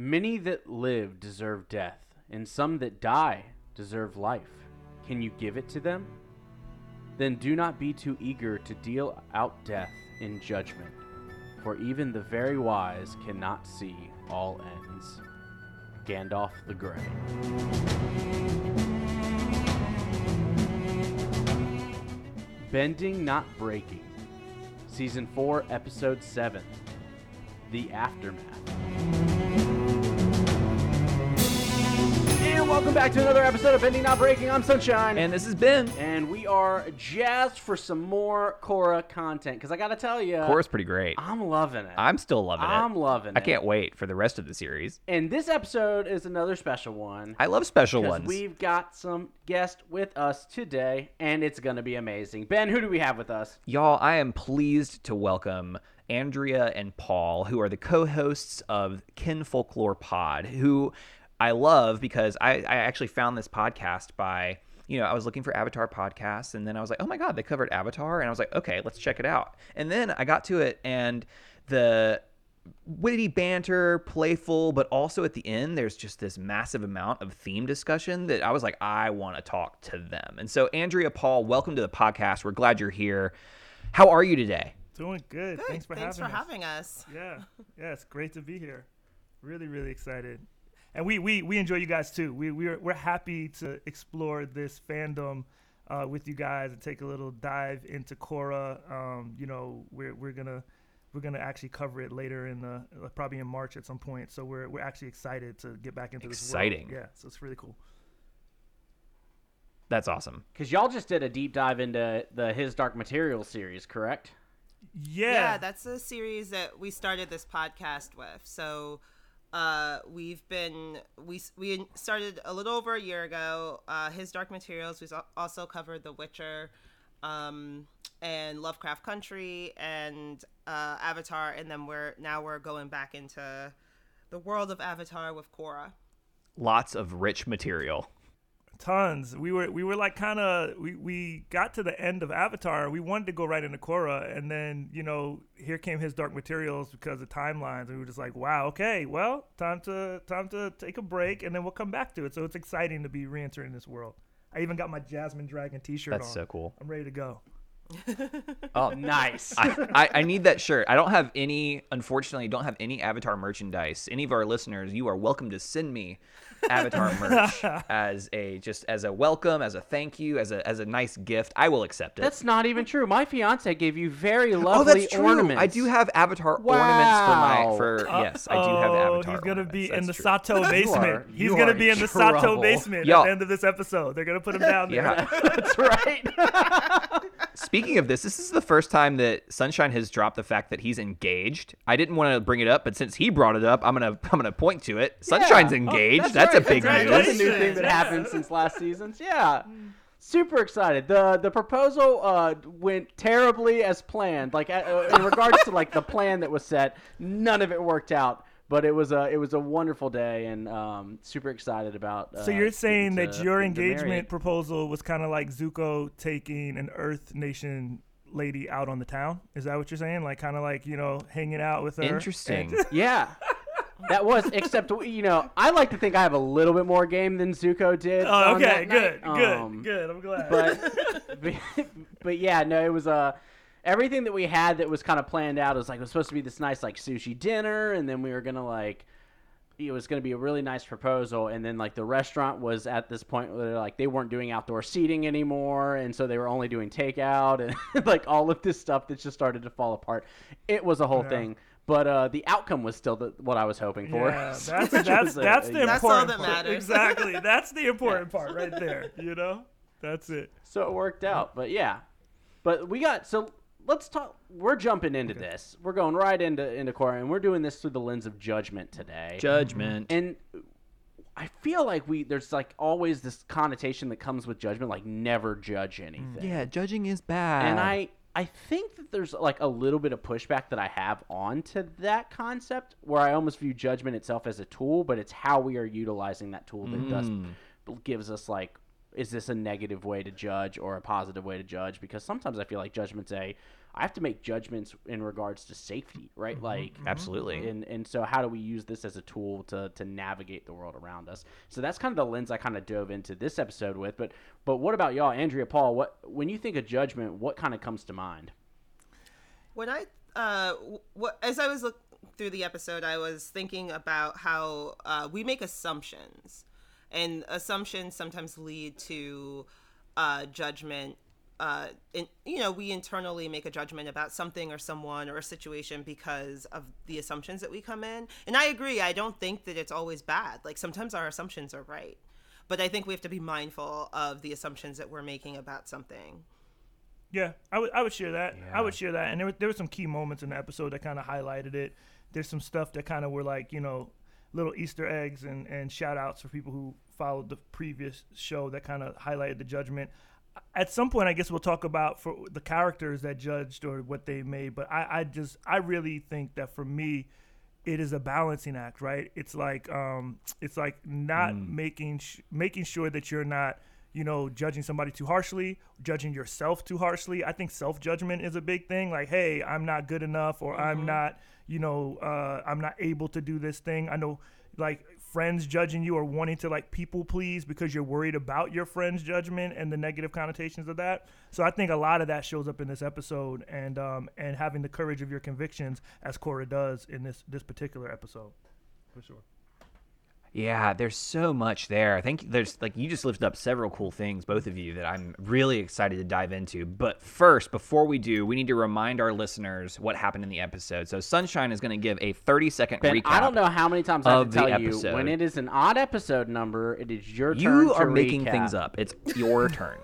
Many that live deserve death, and some that die deserve life. Can you give it to them? Then do not be too eager to deal out death in judgment, for even the very wise cannot see all ends. Gandalf the Grey. Bending Not Breaking, Season 4, Episode 7 The Aftermath. Welcome back to another episode of Bending Not Breaking. I'm Sunshine. And this is Ben. And we are jazzed for some more Korra content because I got to tell you, Korra's pretty great. I'm loving it. I'm still loving it. I'm loving it. I can't wait for the rest of the series. And this episode is another special one. I love special ones. we've got some guest with us today, and it's going to be amazing. Ben, who do we have with us? Y'all, I am pleased to welcome Andrea and Paul, who are the co-hosts of Kin Folklore Pod, who I love because I, I actually found this podcast by you know, I was looking for Avatar podcasts and then I was like, oh my God, they covered Avatar. And I was like, okay, let's check it out. And then I got to it and the witty banter, playful, but also at the end, there's just this massive amount of theme discussion that I was like, I want to talk to them. And so, Andrea Paul, welcome to the podcast. We're glad you're here. How are you today? Doing good. Good. Thanks for Thanks having for us. having us. Yeah, yeah, it's great to be here. Really, really excited, and we we we enjoy you guys too. We we're we're happy to explore this fandom uh, with you guys and take a little dive into Korra. Um, you know, we're we're gonna we're gonna actually cover it later in the uh, probably in March at some point. So we're we're actually excited to get back into Exciting. this world. Yeah, so it's really cool. That's awesome. Because y'all just did a deep dive into the His Dark Materials series, correct? Yeah, Yeah. that's a series that we started this podcast with. So uh, we've been we we started a little over a year ago. Uh, His Dark Materials. We've also covered The Witcher, um, and Lovecraft Country, and uh, Avatar, and then we're now we're going back into the world of Avatar with Korra. Lots of rich material. Tons. We were we were like kind of we, we got to the end of avatar we wanted to go right into Korra and then you know here came his dark materials because of timelines and we were just like wow okay well time to time to take a break and then we'll come back to it. So it's exciting to be re-entering this world. I even got my jasmine dragon t-shirt That's on. so cool. i'm ready to go Oh, nice. I, I, I need that shirt. I don't have any, unfortunately, don't have any Avatar merchandise. Any of our listeners, you are welcome to send me Avatar merch as a just as a welcome, as a thank you, as a as a nice gift. I will accept it. That's not even true. My fiance gave you very oh, lovely oh, that's true. ornaments. I do have Avatar ornaments for my Wow. for yes, I do have oh Avatar. he's gonna ornaments. be in the true. sato basement are- he's gonna be in in the sato trouble. basement Yo. at the end of this episode they're gonna put him down there Yeah. That's right. Speaking of this, this is the first time that Sunshine has dropped the fact that he's engaged. I didn't want to bring it up, but since he brought it up, I'm gonna I'm gonna point to it. Sunshine's Yeah. Oh, engaged. that's that's, right. a big That's, news. that's a new thing that Congratulations. happened since last season. Yeah. Super excited. the The proposal uh, went terribly as planned. Like uh, in regards to like the plan that was set, none of it worked out. But it was a it was a wonderful day, and um, super excited about. Uh, So you're saying getting that to- your getting to marry engagement proposal was kind of like Zuko taking an Earth Nation lady out on the town? Is that what you're saying? Like kind of like you know hanging out with her. Interesting. Yeah. That was, except you know, I like to think I have a little bit more game than Zuko did. Oh, on okay, that good, night. good, Um, good. I'm glad. but, but but yeah, no, it was uh everything that we had that was kind of planned out. Was like it was supposed to be this nice like sushi dinner, and then we were gonna like it was gonna be a really nice proposal, and then like the restaurant was at this point where like they weren't doing outdoor seating anymore, and so they were only doing takeout, and like all of this stuff that just started to fall apart. It was a whole Yeah. thing. But uh, the outcome was still the, what I was hoping for. yeah, So that's that's a- that's the a- That's all important that part. matters. Exactly. That's the important part right there. You know, that's it. So it worked out. But yeah. But we got so let's talk we're jumping into this. We're going right into into Korra and we're doing this through the lens of judgment today. Judgment. and I feel like we there's like always this connotation that comes with judgment, like never judge mm. anything. yeah, judging is bad. And I I think that there's like a little bit of pushback that I have onto that concept where I almost view judgment itself as a tool, but it's how we are utilizing that tool that does mm. gives us like is this a negative way to judge or a positive way to judge? Because sometimes I feel like judgment's a I have to make judgments in regards to safety, right? Like Absolutely. and and so how do we use this as a tool to to navigate the world around us so that's kind of the lens i kind of dove into this episode with but but what about y'all andrea paul what when you think of judgment what kind of comes to mind when I uh what as I was look through the episode, I was thinking about how uh, we make assumptions, and assumptions sometimes lead to uh, judgment. Uh, in, you know, we internally make a judgment about something or someone or a situation because of the assumptions that we come in. And I agree. I don't think that it's always bad. Like sometimes our assumptions are right, but I think we have to be mindful of the assumptions that we're making about something. Yeah, I would I would share that. Yeah. I would share that, and there were, there were some key moments in the episode that kind of highlighted it. There's some stuff that kind of were like you know little Easter eggs and and shout outs for people who followed the previous show that kind of highlighted the judgment. At some point, I guess we'll talk about for the characters that judged or what they made. But I, I just I really think that for me, it is a balancing act, right? It's like um, it's like not making sh- making sure that you're not you know judging somebody too harshly, judging yourself too harshly. I think self judgment is a big thing. Like, hey, I'm not good enough, or I'm not, you know, uh, I'm not able to do this thing. I know, like friends judging you or wanting to like people please because you're worried about your friends' judgment and the negative connotations of that. So I think a lot of that shows up in this episode, and um, and having the courage of your convictions, as Korra does in this this particular episode, for sure. Yeah, there's so much there. I think there's like you just lifted up several cool things, both of you, that I'm really excited to dive into. But first, before we do, we need to remind our listeners what happened in the episode. So Sunshine is going to give a 30 second ben recap. i don't know how many times i have to tell you when it is an odd episode number it is your turn You to are making recap. things up. It's your turn.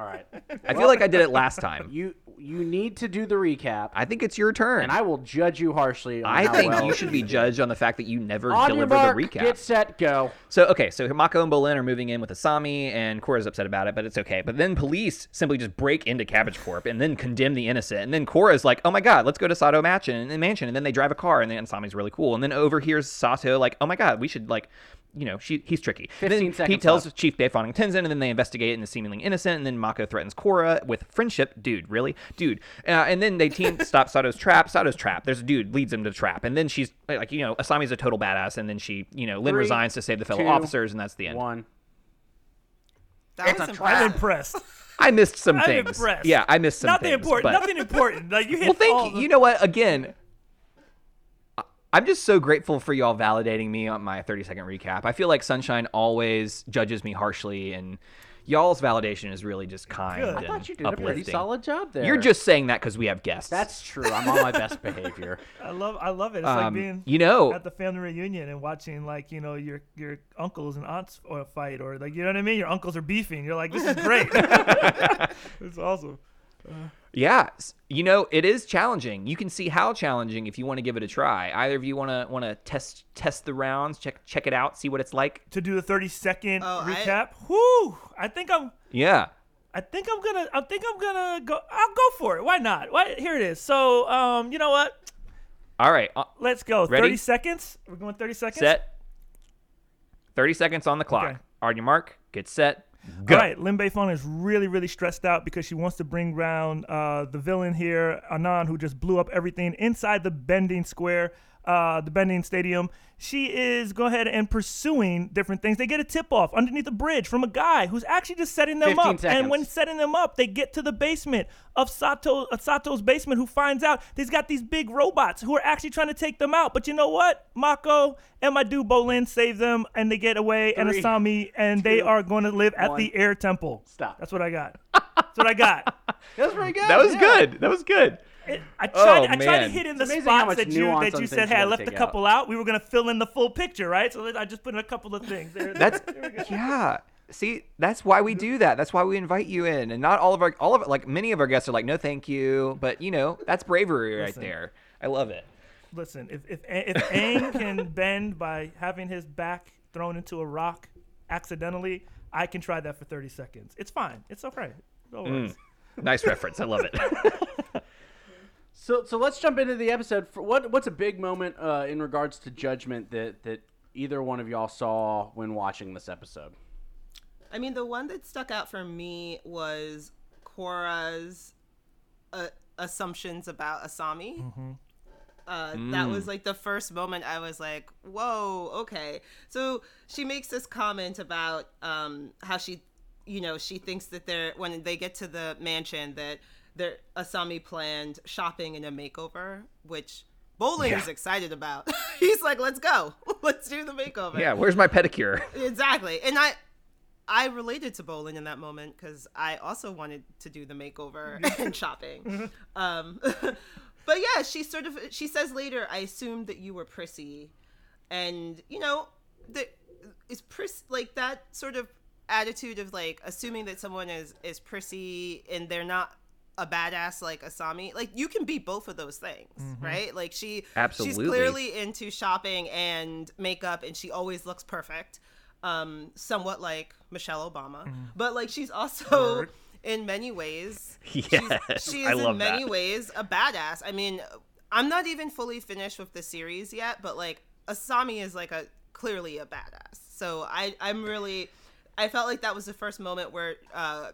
All right I feel like I did it last time. you you need to do the recap I think it's your turn. and i will judge you harshly on I how think well you should be judged on the fact that you never on your deliver mark, the recap. get set go So okay, so Mako and Bolin are moving in with Asami, and Korra's upset about it, but it's okay. But then police simply just break into Cabbage Corp and then condemn the innocent. And then Korra's like, "Oh my God, let's go to Sato Mansion and mansion." And then they drive a car, and then Asami's really cool. And then overhears Sato like, "Oh my God, we should like." You know, she, he's tricky. 15 then he tells left. Chief Beifong and Tenzin, and then they investigate and is seemingly innocent. And then Mako threatens Korra with friendship. Dude, really? Dude. Uh, and then they team stop Sato's trap. Sato's trap. There's a dude leads him to the trap. And then she's like, you know, Asami's a total badass. And then she, you know, Lin Three, resigns to save the fellow two, officers, and that's the end. one That It's was a impressive. I'm impressed. I missed some I'm things. impressed. Yeah, I missed some nothing things. important. but- Nothing important. Like you hit Well, thank all you. the- You know what? Again, I- I'm just so grateful for y'all validating me on my 30 second recap. I feel like Sunshine always judges me harshly, and y'all's validation is really just kind. Good. I and i thought you did a uplifting. pretty solid job there You're just saying that because we have guests. that's true i'm on my best behavior I love I love it. It's like Um, being you know- at the family reunion and watching like you know your your uncles and aunts fight or like you know what I mean. Your uncles are beefing. You're like this is great. it's awesome. Yeah, you know it is challenging. You can see how challenging if you want to give it a try. Either of you want to want to test test the rounds, check check it out, see what it's like. To do the 30 second Oh, I- recap. Whoo! I think I'm. Yeah. I think I'm gonna. I think I'm gonna go. I'll go for it. Why not? Why? Here it is. So, um, you know what? All right. Uh, Let's go. Ready? 30 seconds. We're going 30 seconds. set. 30 seconds on the clock. Okay. On your mark, get set, go. All right, Lin is really, really stressed out because she wants to bring down uh, the villain here, Amon, who just blew up everything inside the Bending Square, uh, the Bending Stadium. She is go ahead and pursuing different things. They get a tip off underneath a bridge from a guy who's actually just setting them 15 up. And when setting them up, they get to the basement of Sato uh, Sato's basement, who finds out he's got these big robots who are actually trying to take them out. But you know what? Mako and my dude Bolin save them, and they get away. and Three, Asami, and they are going to live at one. the Air Temple. Stop. That's what I got. That's what I got. That's pretty good. That was yeah. good. That was good. It- I oh, tried. I tried to hit in the It's spots that you that you said. Hey, I left a couple out. We were gonna fill in the full picture, right? So I just put in a couple of things. There, That's yeah. See, that's why we do that. That's why we invite you in, and not all of our all of like many of our guests are like, no, thank you. But you know, that's bravery right Listen. there. I love it. Listen, if if if Aang can bend by having his back thrown into a rock accidentally, I can try that for 30 seconds. It's fine. It's okay. No worries. Nice reference. I love it. So so let's jump into the episode. For what what's a big moment uh, in regards to judgment that that either one of y'all saw when watching this episode? I mean, the one that stuck out for me was Korra's uh, assumptions about Asami. Uh, That was like the first moment I was like, "Whoa, okay." So she makes this comment about um, how she, you know, she thinks that they're when they get to the mansion that they're Asami planned shopping and a makeover, which Bolin is excited about. He's like, "Let's go, let's do the makeover." Yeah, where's my pedicure? exactly and i i related to Bolin in that moment because i also wanted to do the makeover and shopping um but yeah she sort of she says later i assumed that you were prissy and you know that is priss like that sort of attitude of like assuming that someone is is prissy and they're not a badass like Asami. Like you can be both of those things, right? Like she Absolutely. she's clearly into shopping and makeup and she always looks perfect. Um somewhat like Michelle Obama. But like she's also Word. in many ways Yes, she's, she I is love in many that. ways a badass. I mean, I'm not even fully finished with the series yet, but like Asami is like a clearly a badass. So I I'm really I felt like that was the first moment where uh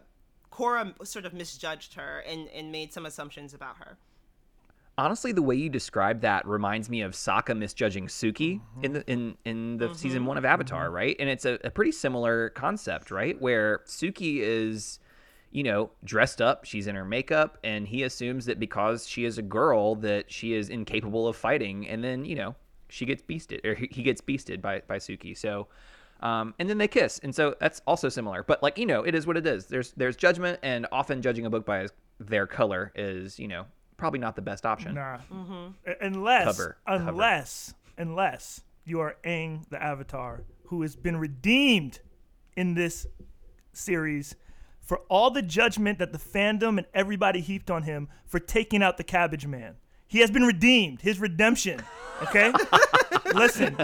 Korra sort of misjudged her and and made some assumptions about her. Honestly, the way you describe that reminds me of Sokka misjudging Suki in mm-hmm. the in in the mm-hmm. season one of Avatar, mm-hmm. right? And it's a, a pretty similar concept, right? Where Suki is, you know, dressed up, she's in her makeup, and he assumes that because she is a girl that she is incapable of fighting, and then you know she gets beasted or he he gets beasted by by Suki. So. Um, and then they kiss, and so that's also similar. But like you know, it is what it is. There's there's judgment, and often judging a book by its- their color is you know probably not the best option. Nah. A- Unless, Cover, cover. unless, unless you are Aang the Avatar, who has been redeemed in this series for all the judgment that the fandom and everybody heaped on him for taking out the Cabbage Man. He has been redeemed. His redemption. Okay? Listen,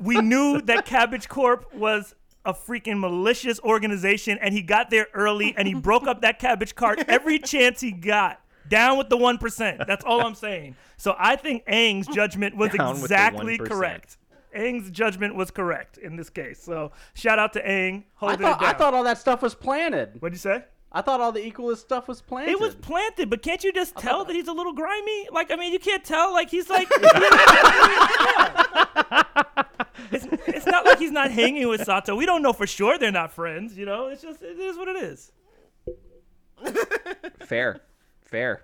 we knew that Cabbage Corp was a freaking malicious organization and he got there early and he broke up that cabbage cart every chance he got. Down with the 1%. That's all I'm saying. So I think Aang's judgment was Down exactly correct. Aang's judgment was correct in this case. So shout out to Aang. I thought it down. I thought all that stuff was planted. What'd you say? I thought all the equalist stuff was planted. It was planted, but can't you just tell that he's a little grimy? Like, I mean, you can't tell. Like, he's like, it's, it's not like he's not hanging with Sato. We don't know for sure they're not friends. You know, it's just it is what it is. Fair, fair.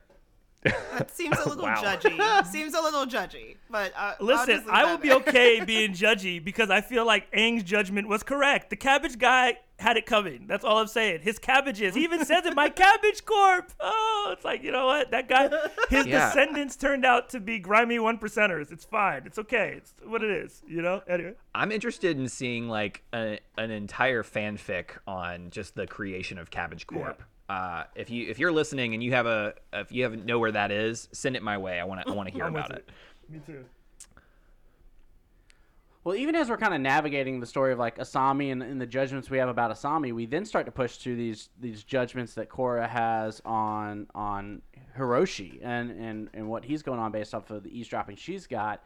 That seems a little Wow. judgy. Seems a little judgy. But uh, Listen, I that will be okay being judgy because I feel like Aang's judgment was correct. The cabbage guy had it coming. That's all I'm saying. His cabbages. He even says it, my cabbage corp. Oh, it's like, you know what? That guy, his Yeah. descendants turned out to be grimy one percenters. It's fine. It's okay. It's what it is, you know? Anyway. I'm interested in seeing like a, an entire fanfic on just the creation of Cabbage Corp. Uh, if you if you're listening and you have a if you have know where that is, send it my way. I want to I want to hear about with it. Me too. Well, even as we're kind of navigating the story of like Asami and, and the judgments we have about Asami, we then start to push through these these judgments that Korra has on on Hiroshi and, and, and what he's going on based off of the eavesdropping she's got.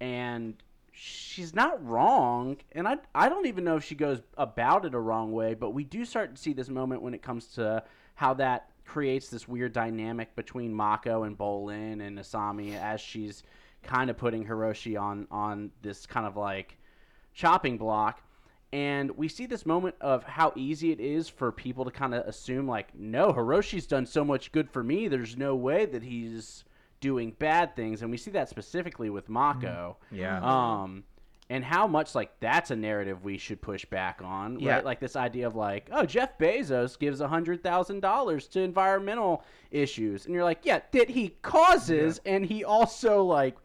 And she's not wrong. And I, I don't even know if she goes about it a wrong way, but we do start to see this moment when it comes to how that creates this weird dynamic between Mako and Bolin and Asami as she's kind of putting Hiroshi on on this kind of like chopping block. And we see this moment of how easy it is for people to kind of assume, like, no, Hiroshi's done so much good for me. There's no way that he's doing bad things. And we see that specifically with Mako. Yeah. Um, and how much like that's a narrative we should push back on. Yeah. Right? Like this idea of like, oh, Jeff Bezos gives a hundred thousand dollars to environmental issues, and you're like, yeah, that he causes, and he also like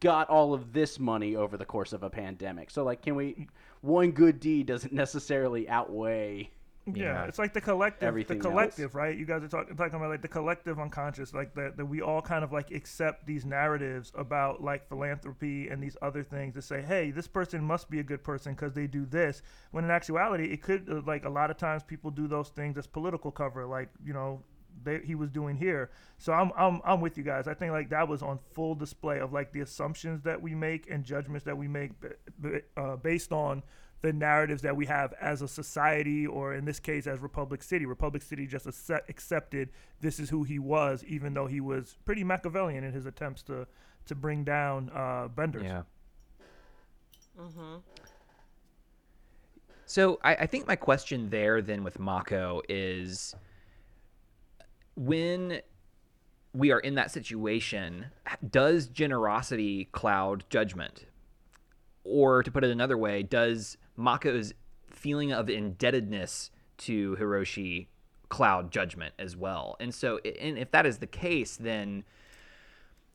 got all of this money over the course of a pandemic. So like, can we? One good deed doesn't necessarily outweigh. Yeah, Yeah. it's like the collective, Everything the else. collective, right? You guys are talking talking about like the collective unconscious, like that that we all kind of like accept these narratives about like philanthropy and these other things to say, hey, this person must be a good person because they do this. When in actuality, it could uh, like a lot of times people do those things as political cover, like you know. They, he was doing here, so I'm, I'm I'm with you guys. I think like that was on full display of like the assumptions that we make and judgments that we make b- b- uh, based on the narratives that we have as a society, or in this case, as Republic City. Republic City just accept, accepted this is who he was, even though he was pretty Machiavellian in his attempts to to bring down uh, Benders. Yeah. Mhm. So I, I think my question there then with Mako is when we are in that situation, does generosity cloud judgment? Or to put it another way, does Mako's feeling of indebtedness to Hiroshi cloud judgment as well? And so, and if that is the case, then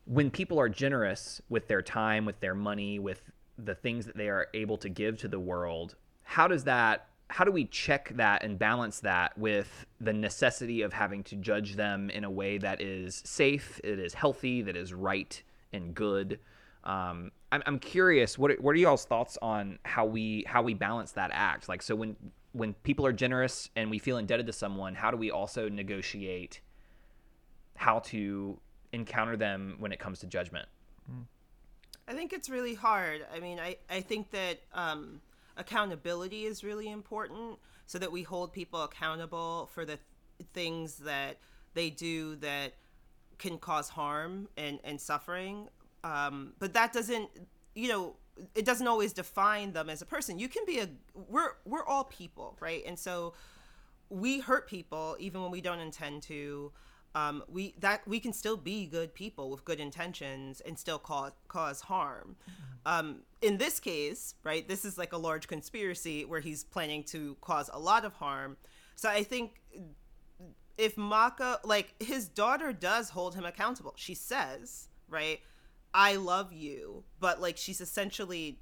when people are generous with their time, with their money, with the things that they are able to give to the world, how does that how do we check that and balance that with the necessity of having to judge them in a way that is safe, it is healthy, that is right and good? Um, I'm, I'm curious. What are, what are y'all's thoughts on how we how we balance that act? Like, so when when people are generous and we feel indebted to someone, how do we also negotiate how to encounter them when it comes to judgment? I think it's really hard. I mean, I, I think that um, accountability is really important so that we hold people accountable for the th- things that they do that can cause harm and, and suffering. Um, but that doesn't, you know, it doesn't always define them as a person. You can be a, we're, we're all people, right? And so we hurt people even when we don't intend to um, we that we can still be good people with good intentions and still cause cause harm. Um, in this case, right, this is like a large conspiracy where he's planning to cause a lot of harm. So I think if Mako, like his daughter, does hold him accountable. She says, right, "I love you," but like she's essentially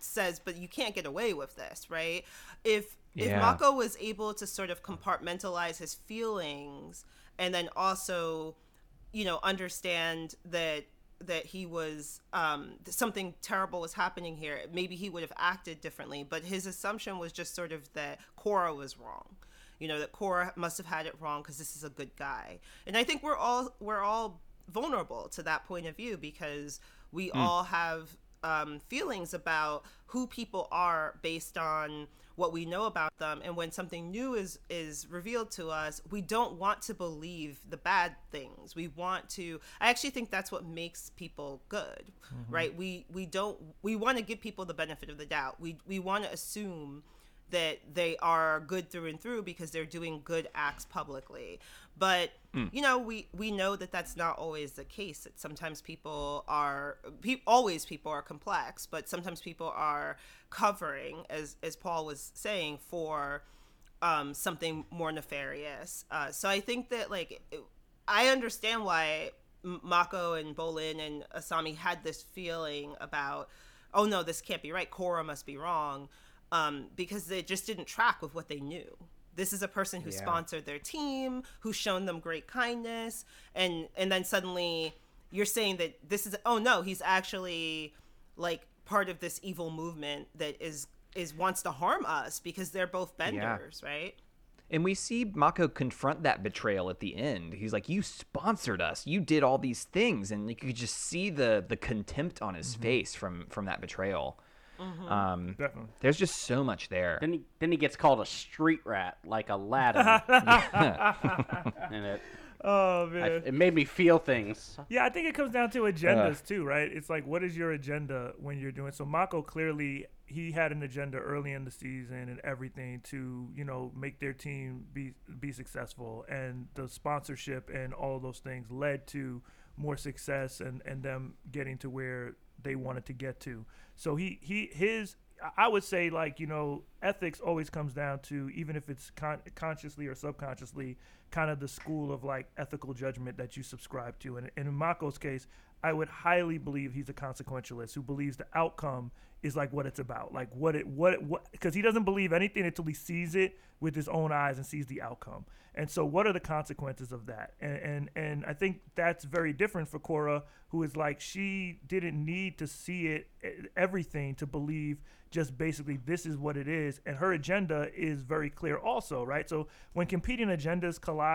says, "But you can't get away with this," right? If if Mako was able to sort of compartmentalize his feelings and then also you know understand that that he was um something terrible was happening here maybe he would have acted differently but his assumption was just sort of that Korra was wrong. You know that Korra must have had it wrong because this is a good guy. And i think we're all we're all vulnerable to that point of view because we all have um, feelings about who people are based on what we know about them. And when something new is is revealed to us we don't want to believe the bad things. We want to i actually think that's what makes people good right? We we don't we want to give people the benefit of the doubt. We we want to assume that they are good through and through because they're doing good acts publicly. But you know we we know that that's not always the case. That sometimes people are pe- always people are complex but sometimes people are covering as as paul was saying for um something more nefarious. Uh so i think that like i understand why mako and bolin and asami had this feeling about oh no this can't be right. Korra must be wrong um because they just didn't track with what they knew this is a person who Yeah. sponsored their team who's shown them great kindness and and then suddenly you're saying that this is oh no he's actually like part of this evil movement that is is wants to harm us because they're both benders right And we see Mako confront that betrayal at the end. He's like, "You sponsored us. You did all these things," and you could just see the the contempt on his face from from that betrayal. Um, Definitely. there's just so much there. Then he then he gets called a street rat like Aladdin, and it Oh I, man. it made me feel things. Yeah, I think it comes down to agendas too, right? It's like, what is your agenda when you're doing? So Mako clearly he had an agenda early in the season and everything to you know make their team be be successful, and the sponsorship and all those things led to more success and and them getting to where they wanted to get to. So he he his I would say like you know ethics always comes down to even if it's con- consciously or subconsciously kind of the school of like ethical judgment that you subscribe to. And, and in Mako's case I would highly believe he's a consequentialist who believes the outcome is like what it's about. Like what it what it, what because he doesn't believe anything until he sees it with his own eyes and sees the outcome. And so what are the consequences of that? And and, and I think that's very different for Korra who is like she didn't need to see it everything to believe just basically this is what it is. And her agenda is very clear also right? So when competing agendas collide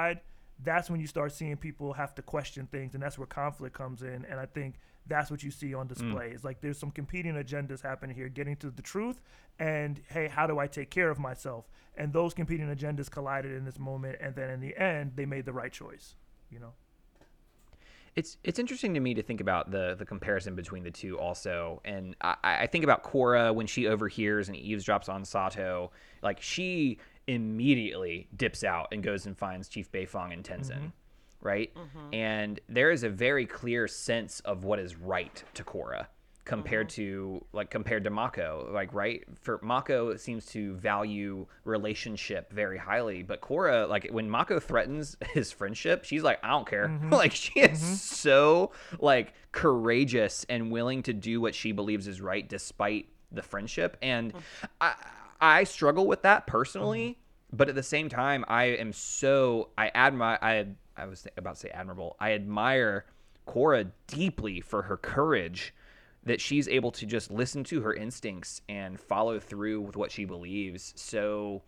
that's when you start seeing people have to question things and that's where conflict comes in and i think that's what you see on mm. display. It's like there's some competing agendas happening here, getting to the truth, and hey, how do I take care of myself? And those competing agendas collided in this moment, and then in the end, they made the right choice. You know. It's it's interesting to me to think about the the comparison between the two also, and I, I think about Korra when she overhears and eavesdrops on Sato, like she immediately dips out and goes and finds Chief Beifong and Tenzin, right? Mm-hmm. And there is a very clear sense of what is right to Korra compared mm-hmm. to like compared to Mako, like right for Mako seems to value relationship very highly, but Korra like when Mako threatens his friendship, she's like I don't care. Mm-hmm. like she is so like courageous and willing to do what she believes is right despite the friendship. And mm. I I struggle with that personally, mm-hmm. but at the same time I am so I admire I I was about to say admirable. I admire Korra deeply for her courage that she's able to just listen to her instincts and follow through with what she believes so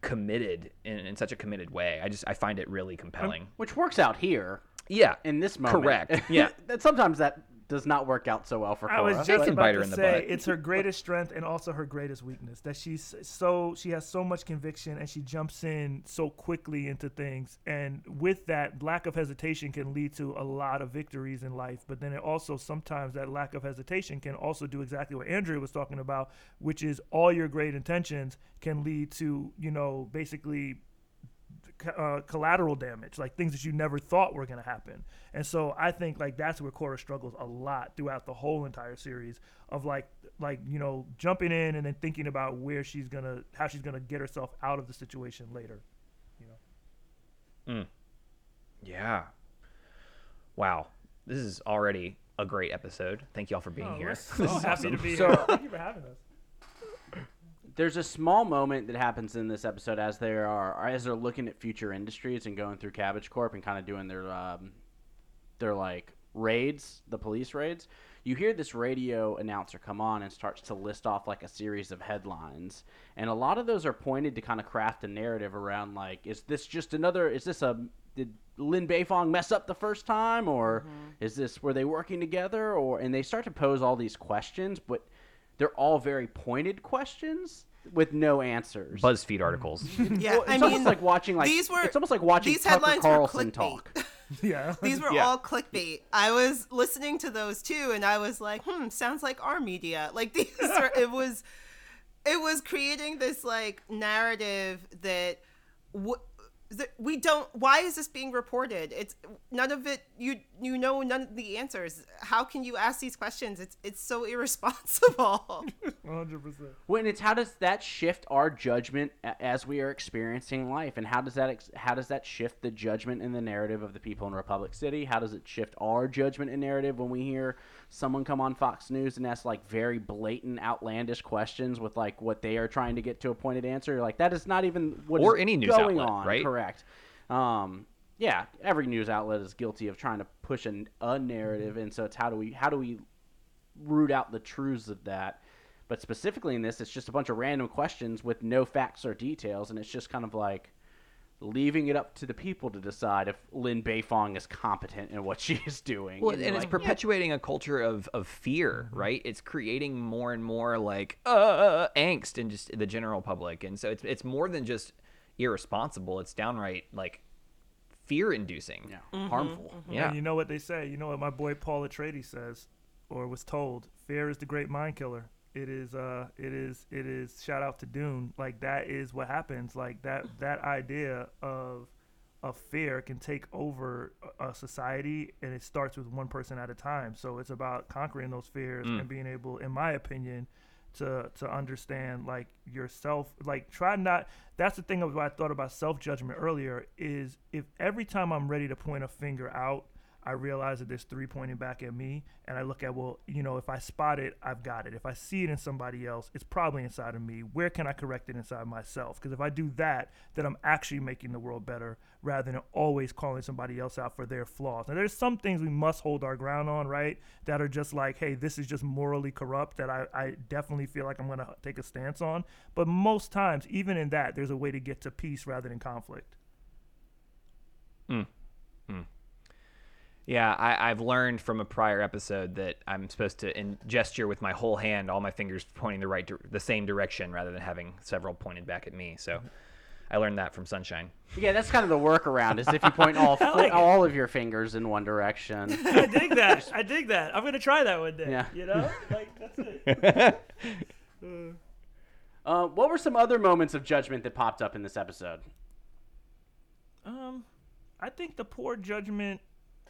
committed in, in such a committed way. I just I find it really um, compelling. which works out here Yeah. in this moment. Correct. Yeah. that sometimes that does not work out so well for I Korra. was just can about to her say it's her greatest strength and also her greatest weakness. That she's so she has so much conviction and she jumps in so quickly into things. And with that, lack of hesitation can lead to a lot of victories in life. But then it also sometimes that lack of hesitation can also do exactly what Andrea was talking about, which is all your great intentions can lead to you know basically uh, collateral damage, like things that you never thought were going to happen. And so I think like that's where Korra struggles a lot throughout the whole entire series of like like you know jumping in and then thinking about where she's gonna how she's gonna get herself out of the situation later. You know. Yeah. Wow. This is already a great episode. Thank you all for being Oh, here. we're so This is happy to awesome. be So- here. Thank you for having us. There's a small moment that happens in this episode as they are as they're looking at future industries and going through Cabbage Corp and kind of doing their um, their like raids, the police raids. You hear this radio announcer come on and starts to list off like a series of headlines, and a lot of those are pointed to kind of craft a narrative around like, is this just another? Is this a did Lin Beifong mess up the first time, or is this were they working together, or and they start to pose all these questions, but they're all very pointed questions with no answers. BuzzFeed articles. Yeah, Well, I it's mean, almost like watching like these were it's almost like watching these Tucker headlines were Carlson clickbait. talk. Yeah. These were Yeah. all clickbait. I was listening to those too, and I was like, "Hmm, sounds like our media." Like these are. It was, it was creating this like narrative that, w- that we don't. Why is this being reported? It's none of it. You you know none of the answers. How can you ask these questions? It's it's so irresponsible. 100%. When it's how does that shift our judgment as we are experiencing life, and how does that ex- how does that shift the judgment and the narrative of the people in Republic City? How does it shift our judgment and narrative when we hear someone come on Fox News and ask like very blatant, outlandish questions with like what they are trying to get to a pointed answer? Like that is not even what Or is any news going outlet, on. right? Correct. Um, yeah, every news outlet is guilty of trying to push an, a narrative, and so it's how do we how do we root out the truths of that. But specifically in this, it's just a bunch of random questions with no facts or details, and it's just kind of like leaving it up to the people to decide if Lin Beifong is competent in what she is doing. Well, And and, you're it's like, perpetuating a culture of, of fear, mm-hmm. right? It's creating more and more like uh, uh, uh, angst in just the general public, and so it's it's more than just irresponsible. It's downright like fear inducing. yeah, mm-hmm. harmful. Mm-hmm. Yeah. And you know what they say. You know what my boy Paul Atreides says, or was told. Fear is the great mind killer. It is. Uh. It is. It is. Shout out to Dune. Like that is what happens. Like that. That idea of of fear can take over a a society, and it starts with one person at a time. So it's about conquering those fears and being able, in my opinion, to to understand like yourself like try not that's the thing of what i thought about self-judgment earlier is if every time i'm ready to point a finger out i realize that there's three pointing back at me and i look at well you know if i spot it i've got it. If i see it in somebody else it's probably inside of me. Where can i correct it inside myself? Because if i do that then i'm actually making the world better rather than always calling somebody else out for their flaws. Now there's some things we must hold our ground on right that are just like hey this is just morally corrupt that i, I definitely feel like i'm going to take a stance on. But most times even in that there's a way to get to peace rather than conflict hmm. Yeah, I, I've learned from a prior episode that I'm supposed to in gesture with my whole hand, all my fingers pointing the right, dir- the same direction, rather than having several pointed back at me. So, I learned that from Sunshine. Yeah, that's kind of the workaround. Is if you point all I like all of your fingers in one direction. I dig that. I dig that. I'm gonna try that one day. Yeah. You know, like that's it. Uh, what were some other moments of judgment that popped up in this episode? Um, I think the poor judgment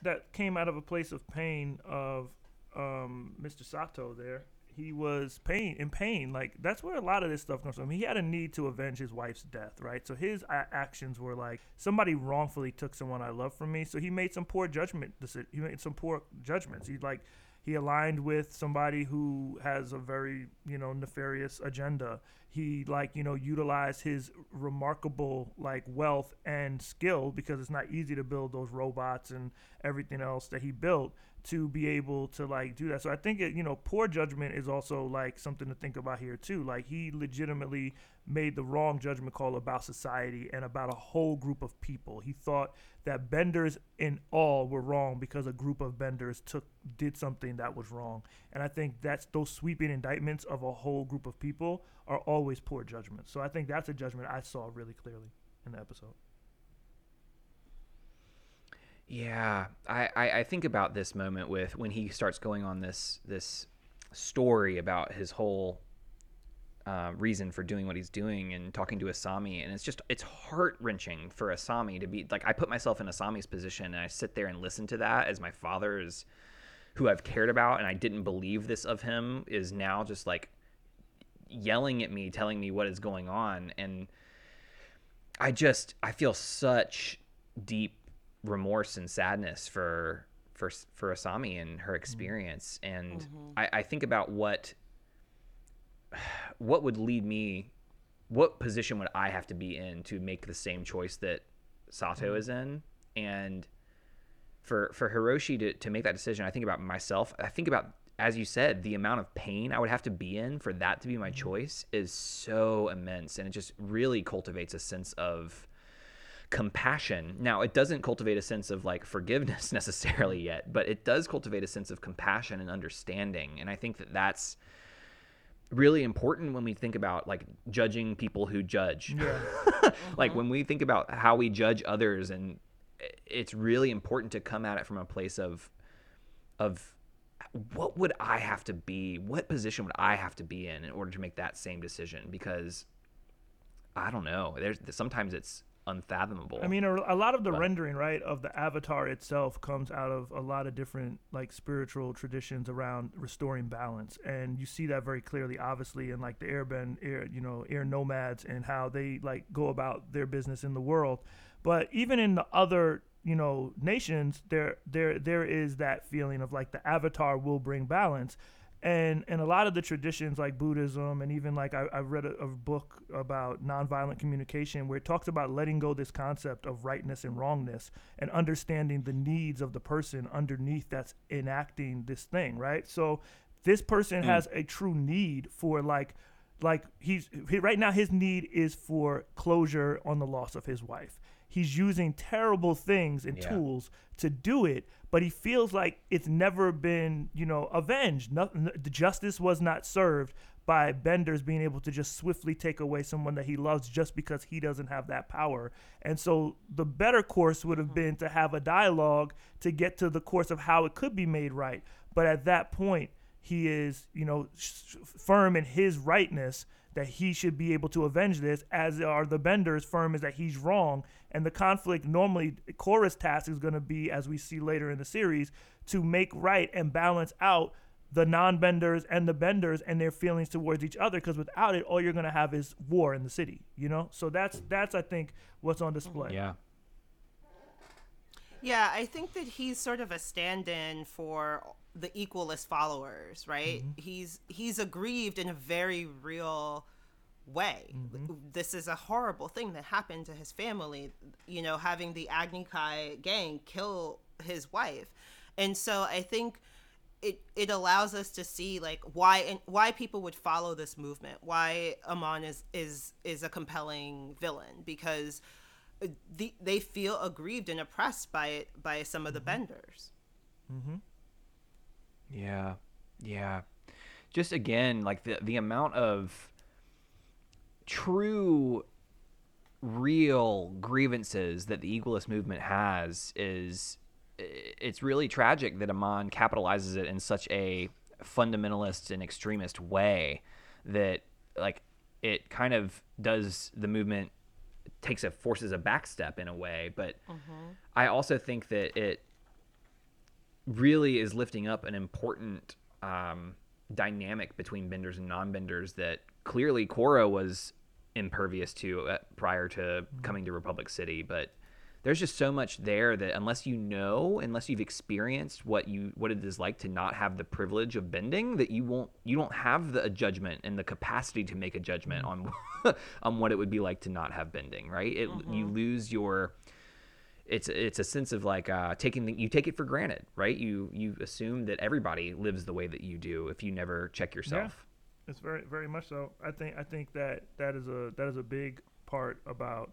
that came out of a place of pain of um, Mr. Sato there. He was pain in pain. Like that's where a lot of this stuff comes from. He had a need to avenge his wife's death, right? So his a- actions were like somebody wrongfully took someone I love from me. So he made some poor judgment. deci- He made some poor judgments. He like he aligned with somebody who has a very you know nefarious agenda. He like you know utilized his remarkable like wealth and skill because it's not easy to build those robots and everything else that he built to be able to like do that. So i think it, you know poor judgment is also like something to think about here too. Like he legitimately made the wrong judgment call about society and about a whole group of people. He thought that benders in all were wrong because a group of benders took did something that was wrong. And i think that's those sweeping indictments of a whole group of people are always poor judgments so i think that's a judgment i saw really clearly in the episode Yeah, I, I, I think about this moment with when he starts going on this this story about his whole uh, reason for doing what he's doing and talking to Asami, and it's just it's heart wrenching for Asami to be like I put myself in Asami's position and I sit there and listen to that as my father is who I've cared about and I didn't believe this of him is now just like yelling at me, telling me what is going on, and I just I feel such deep remorse and sadness for for for Asami and her mm-hmm. experience, and mm-hmm. I, I think about what what would lead me, what position would I have to be in to make the same choice that Sato mm-hmm. is in, and for for Hiroshi to, to make that decision, I think about myself. I think about as you said, the amount of pain I would have to be in for that to be my choice is so immense, and it just really cultivates a sense of compassion. Now, it doesn't cultivate a sense of like forgiveness necessarily yet, but it does cultivate a sense of compassion and understanding, and I think that that's really important when we think about like judging people who judge. yeah like mm-hmm. when we think about how we judge others and it's really important to come at it from a place of of what would I have to be? What position would I have to be in in order to make that same decision? Because I don't know. There's sometimes it's unfathomable. I mean, a, a lot of the But- rendering, right, of the avatar itself comes out of a lot of different like spiritual traditions around restoring balance, and you see that very clearly, obviously, in like the airbend, air, you know, air nomads and how they like go about their business in the world. But even in the other, you know, nations, there there there is that feeling of like the avatar will bring balance and and a lot of the traditions like Buddhism and even like I, I read a, a book about nonviolent communication where it talks about letting go this concept of rightness and wrongness and understanding the needs of the person underneath that's enacting this thing right? So this person mm. has a true need for like like he's he, right now his need is for closure on the loss of his wife he's using terrible things and Yeah. tools to do it but he feels like it's never been you know avenged. Nothing the justice was not served by benders being able to just swiftly take away someone that he loves just because he doesn't have that power. And so the better course would have mm-hmm. been to have a dialogue to get to the course of how it could be made right. But at that point he is, you know, sh- firm in his rightness that he should be able to avenge this, as are the benders firm is that he's wrong. And the conflict normally, Korra's task is going to be, as we see later in the series, to make right and balance out the non-benders and the benders and their feelings towards each other. Because without it, all you're going to have is war in the city. You know, so that's that's I think what's on display. yeah. Yeah, I think that he's sort of a stand-in for the equalist followers, right? Mm-hmm. He's he's aggrieved in a very real way. Mm-hmm. This is a horrible thing that happened to his family, you know, having the Agni Kai gang kill his wife. And so I think it it allows us to see like why and why people would follow this movement, why Amon is is is a compelling villain because uh, the, they feel aggrieved and oppressed by it by some of the mm-hmm. benders Mm-hmm. Yeah. Yeah. Just again, like the the amount of true real grievances that the equalist movement has is it's really tragic that Amon capitalizes it in such a fundamentalist and extremist way that like it kind of does the movement takes a forces a backstep in a way but mm-hmm. i also think that it really is lifting up an important um, dynamic between benders and non-benders that clearly Korra was impervious to uh, prior to coming to Republic City, but there's just so much there that unless you know, unless you've experienced what you what it is like to not have the privilege of bending, that you won't you don't have the judgment and the capacity to make a judgment on on what it would be like to not have bending, right? It you lose your it's it's a sense of like uh, taking the, you take it for granted, right? You you assume that everybody lives the way that you do if you never check yourself. Yeah, It's very very much so. I think I think that that is a that is a big part about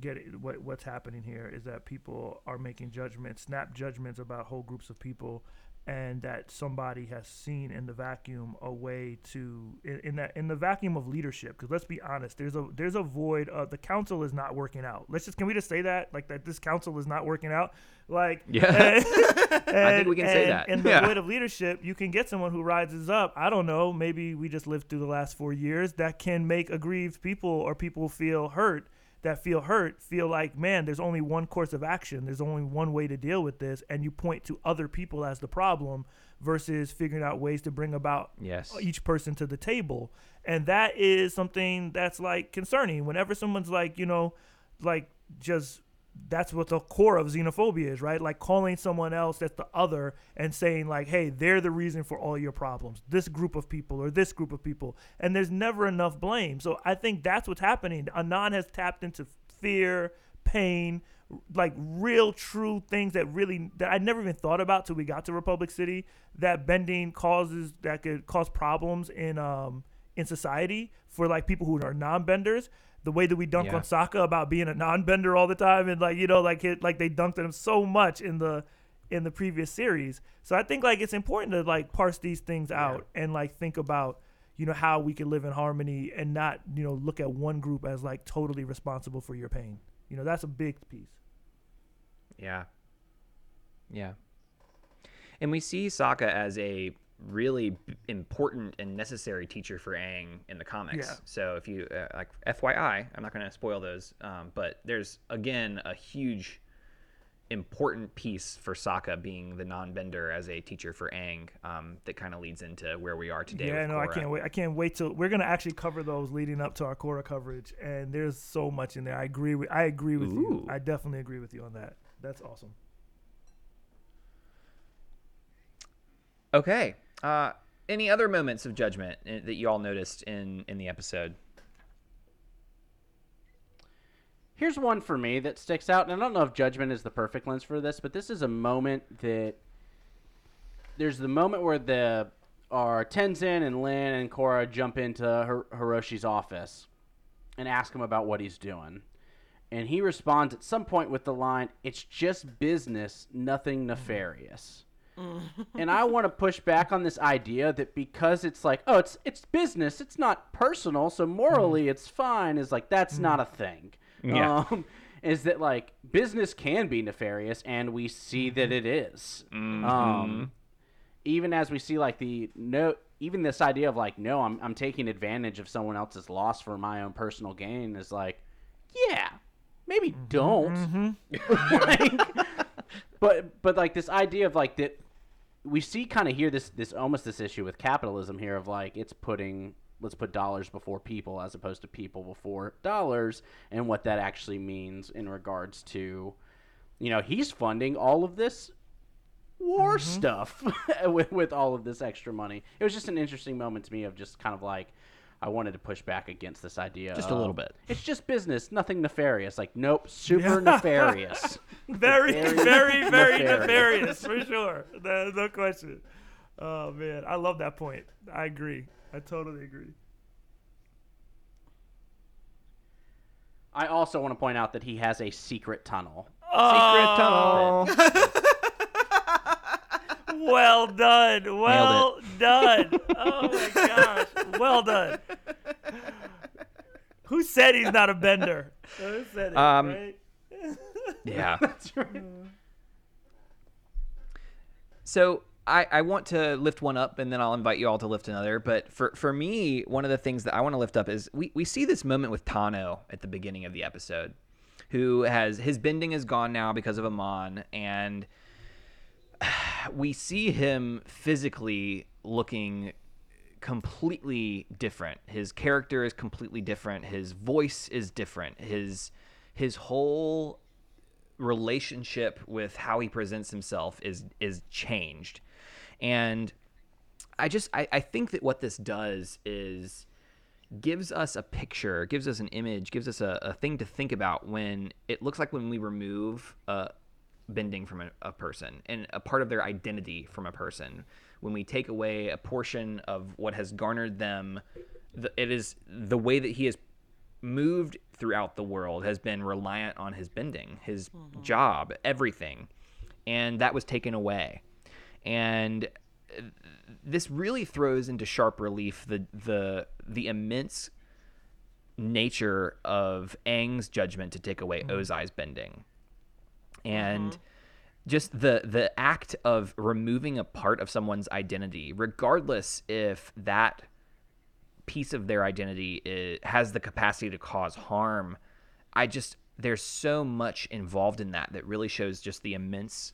getting what what's happening here is that people are making judgments, snap judgments about whole groups of people, and that somebody has seen in the vacuum a way to in, in that in the vacuum of leadership. Because let's be honest, there's a there's a void of the council is not working out. Let's just can we just say that like that this council is not working out. Like Yeah. and- I think we can say that. In the Yeah. void of leadership, you can get someone who rises up. I don't know. Maybe we just lived through the last four years that can make aggrieved people or people feel hurt that feel hurt feel like, man, there's only one course of action. There's only one way to deal with this, and you point to other people as the problem versus figuring out ways to bring about Yes. each person to the table. And that is something that's like concerning. Whenever someone's like, you know, like just that's what the core of xenophobia is, right? Like calling someone else that's the other and saying like, "Hey, they're the reason for all your problems." This group of people or this group of people, and there's never enough blame. So I think that's what's happening. Amon has tapped into fear, pain, like real true things that really that I never even thought about till we got to Republic City. That bending causes that could cause problems in um in society for like people who are non-benders. The way that we dunk Yeah. on Sokka about being a non-bender all the time, and like you know, like it, like they dunked on him so much in the in the previous series. So I think like it's important to like parse these things out and like think about you know how we can live in harmony and not you know look at one group as like totally responsible for your pain. You know that's a big piece. Yeah. Yeah. And we see Sokka as a really b- important and necessary teacher for Aang in the comics. Yeah. So if you uh, like FYI, I'm not going to spoil those, um, but there's again a huge important piece for Sokka being the non-bender as a teacher for Aang um, that kind of leads into where we are today. yeah, no, I can't wait. I can't wait till we're gonna actually cover those leading up to our Korra coverage, and there's so much in there. I agree with. I agree with you. I definitely agree with you on that. That's awesome. Okay. Uh, any other moments of judgment uh, that you all noticed in in the episode? Here's one for me that sticks out, and I don't know if judgment is the perfect lens for this, but this is a moment that there's the moment where the our Tenzin and Lin and Korra jump into Hir- Hiroshi's office and ask him about what he's doing. And he responds at some point with the line, "It's just business, nothing nefarious." and I want to push back on this idea that because it's like, oh, it's it's business, it's not personal, so morally mm-hmm. it's fine. Is like that's not a thing. Mm-hmm. Yeah. Um, is that like business can be nefarious, and we see that mm-hmm. it is. Um, even as we see like the no, even this idea of like, no, I'm I'm taking advantage of someone else's loss for my own personal gain is like, yeah, maybe don't. like, but but like this idea of like that we see kind of here this this almost this issue with capitalism here of like it's putting let's put dollars before people as opposed to people before dollars and what that actually means in regards to you know he's funding all of this war mm-hmm. stuff with, with all of this extra money. It was just an interesting moment to me of just kind of like i wanted to push back against this idea Just a little bit. it's just business nothing nefarious like nope super nefarious Very, Very very, very nefarious. nefarious for sure. No, no question. Oh man, I love that point. I agree. I totally agree. I also want to point out that he has a secret tunnel. Secret tunnel. Well done. Well done. Oh my gosh. Well done. Who said he's not a bender? Who said it? Um, right? Yeah. That's right. So I, I want to lift one up and then I'll invite you all to lift another. But for, for me, one of the things that I want to lift up is we, we see this moment with Tahno at the beginning of the episode, who has his bending is gone now because of Amon, and we see him physically looking completely different. His character is completely different. His voice is different. His his whole relationship with how he presents himself is is changed and i just I, I think that what this does is gives us a picture gives us an image gives us a, a thing to think about when it looks like when we remove uh, bending from a, a person and a part of their identity from a person when we take away a portion of what has garnered them the, it is the way that he has moved throughout the world has been reliant on his bending, his job, everything. And that was taken away. And uh, this really throws into sharp relief the the the immense nature of Aang's judgment to take away Ozai's bending. And uh-huh. just the the act of removing a part of someone's identity, regardless if that piece of their identity is, has the capacity to cause harm. I just there's so much involved in that that really shows just the immense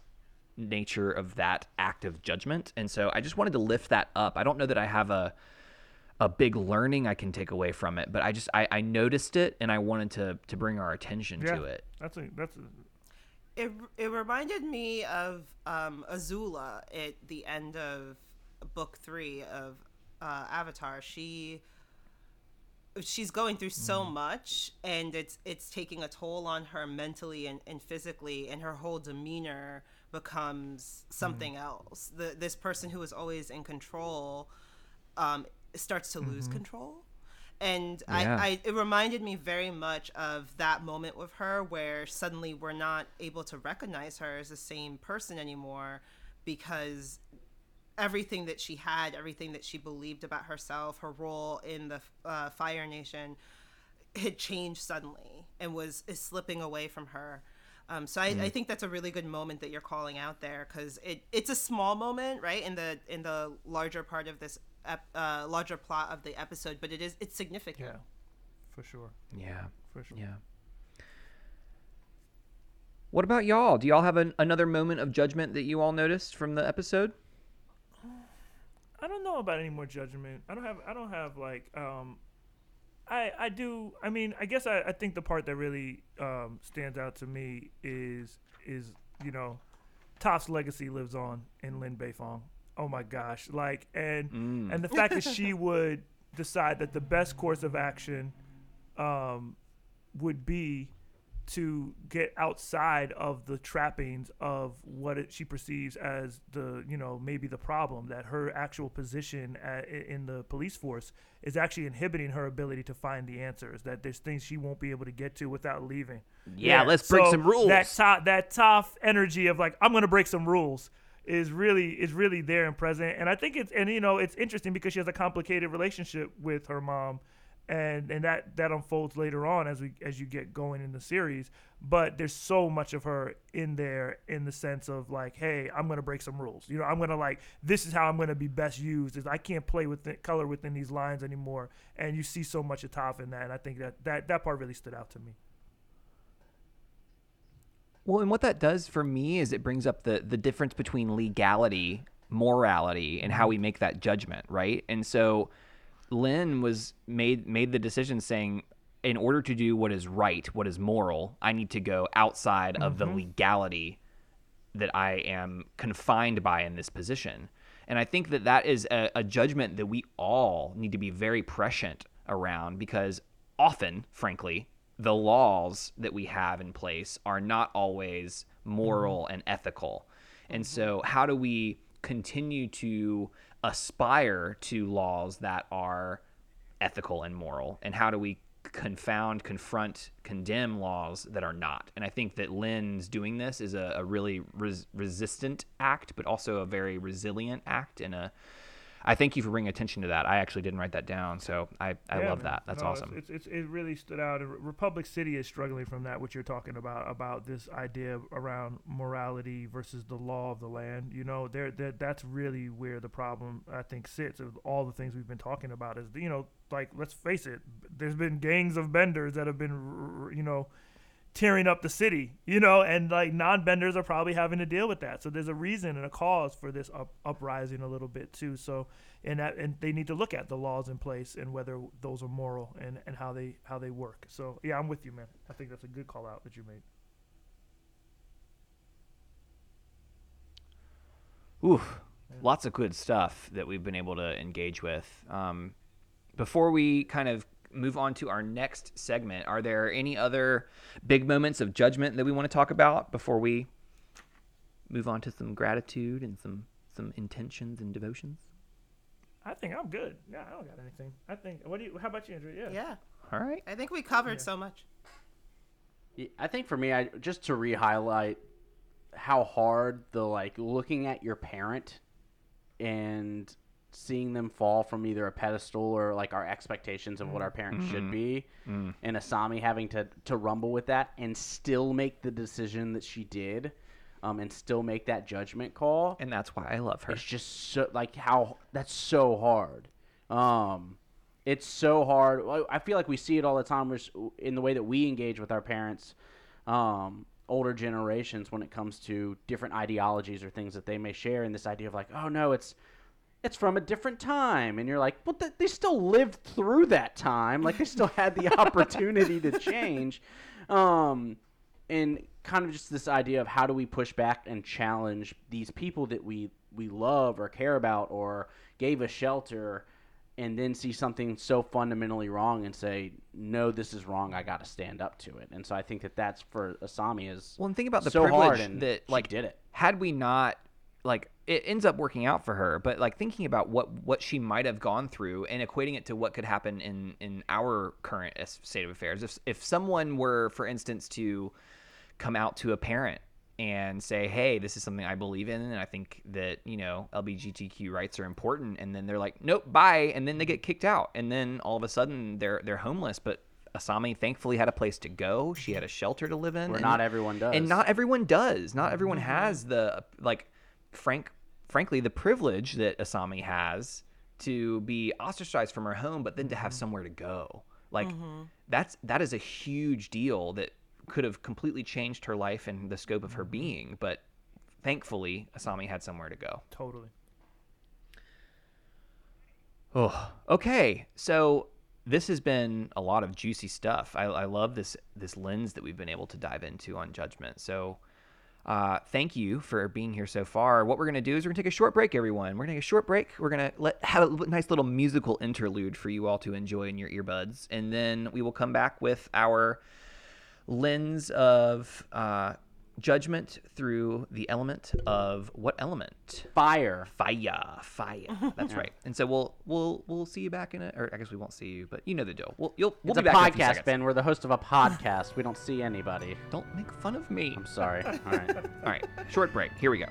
nature of that act of judgment. And so I just wanted to lift that up. I don't know that I have a a big learning I can take away from it, but I just I, I noticed it and I wanted to to bring our attention Yeah. to it. That's a that's a, It it reminded me of um, Azula at the end of book three of uh, Avatar. She she's going through so much, and it's it's taking a toll on her mentally and, and physically, and her whole demeanor becomes something else. The this person who is always in control um, starts to lose control. And Yeah. I, I, it reminded me very much of that moment with her where suddenly we're not able to recognize her as the same person anymore because everything that she had, everything that she believed about herself, her role in the uh, Fire Nation had changed suddenly and was is slipping away from her. Um, so I, I think that's a really good moment that you're calling out there because it, it's a small moment, right, in the in the larger part of this ep, uh, larger plot of the episode, but it is it's significant. yeah, for sure, Yeah. for sure. Yeah. What about y'all? Do y'all have an, another moment of judgment that you all noticed from the episode? I don't know about any more judgment. I don't have. I don't have like. Um, I I do. I mean, I guess I, I think the part that really um, stands out to me is is you know, Toph's legacy lives on in Lin Beifong. Oh my gosh! Like and and the fact that she would decide that the best course of action um, would be to get outside of the trappings of what it, she perceives as the you know maybe the problem that her actual position at, in the police force is actually inhibiting her ability to find the answers that there's things she won't be able to get to without leaving Yeah, let's break some rules. that Toph that Toph energy of like i'm gonna break some rules is really is really there and present. And i think it's and you know it's interesting because she has a complicated relationship with her mom and and that that unfolds later on as we as you get going in the series. But there's so much of her in there in the sense of like hey i'm gonna break some rules. You know i'm gonna like this is how i'm gonna be best used. Is i can't play with the color within these lines anymore. And you see so much of Toph in that and i think that that that part really stood out to me Well, and what that does for me is it brings up the the difference between legality, morality, and how we make that judgment, right? And so Lin was made made the decision saying in order to do what is right, what is moral, I need to go outside of the mm-hmm. legality that I am confined by in this position. And I think that that is a, a judgment that we all need to be very prescient around because often, frankly, the laws that we have in place are not always moral mm-hmm. and ethical. And so, mm-hmm. how do we continue to aspire to laws that are ethical and moral? And how do we confound, confront, condemn laws that are not. And I think that Lin's doing this is a, a really res- resistant act, but also a very resilient act. And a, I thank you for bringing attention to that. I actually didn't write that down, so I, I Yeah, love man. that. That's No, awesome. It's, it's, it really stood out. Republic City is struggling from that. What you're talking about about this idea around morality versus the law of the land. You know, there that's really where the problem I think sits. Of all the things we've been talking about is you know like let's face it, there's been gangs of benders that have been you know tearing up the city, you know, and like non-benders are probably having to deal with that. So there's a reason and a cause for this up, uprising a little bit too. So and that and they need to look at the laws in place and whether those are moral and and how they how they work. So yeah, I'm with you, man. I think that's a good call out that you made. Oof, lots of good stuff that we've been able to engage with. Um, before we kind of move on to our next segment, are there any other big moments of judgment that we want to talk about before we move on to some gratitude and some some intentions and devotions? I think I'm good. Yeah, I don't got anything. I think. What do you? How about you, Andrew? Yeah. Yeah, All right. I think we covered so much. I think for me, I just to re-highlight how hard the like looking at your parent and seeing them fall from either a pedestal or like our expectations of what our parents should be, and Asami having to to rumble with that and still make the decision that she did, um, and still make that judgment call. And that's why I love her. It's just so like how that's so hard. Um, it's so hard. I- I feel like we see it all the time in the way that we engage with our parents, um, older generations when it comes to different ideologies or things that they may share. And this idea of like, oh no, it's it's from a different time, and you're like, well, th- they still lived through that time. Like they still had the opportunity to change. Um, and kind of just this idea of how do we push back and challenge these people that we we love or care about or gave us shelter and then see something so fundamentally wrong and say no this is wrong i got to stand up to it and so i think that that's for asami is Well, and think about the so hard privilege and that like did it Had we not like it ends up working out for her, but like thinking about what what she might have gone through and equating it to what could happen in in our current state of affairs. If if someone were, for instance, to come out to a parent and say, "Hey, this is something I believe in, and I think that you know LGBTQ rights are important," and then they're like, "Nope, bye," and then they get kicked out, and then all of a sudden they're they're homeless, but. Asami thankfully had a place to go. She had a shelter to live in. Where and- not everyone does. and not everyone does. Not everyone Mm-hmm. has the like, frank, frankly, the privilege that Asami has to be ostracized from her home, but then to Mm-hmm. have somewhere to go. Like that's that is a huge deal that could have completely changed her life and the scope Mm-hmm. of her being. But thankfully, Asami had somewhere to go. Totally. Oh, okay. So this has been a lot of juicy stuff. I, I love this this lens that we've been able to dive into on judgment. So uh, thank you for being here so far. What we're gonna do is we're gonna take a short break, everyone. We're gonna take a short break. We're gonna let have a nice little musical interlude for you all to enjoy in your earbuds, and then we will come back with our lens of uh, judgment through the element of what element? fire Fire, fire. That's right. And so we'll we'll we'll see you back in a, or I guess we won't see you, but you know the deal. We'll you'll we'll it's be a back in a few podcast seconds. ben we're the host of a podcast we don't see anybody Don't make fun of me. i'm sorry all right All right, short break. Here we go.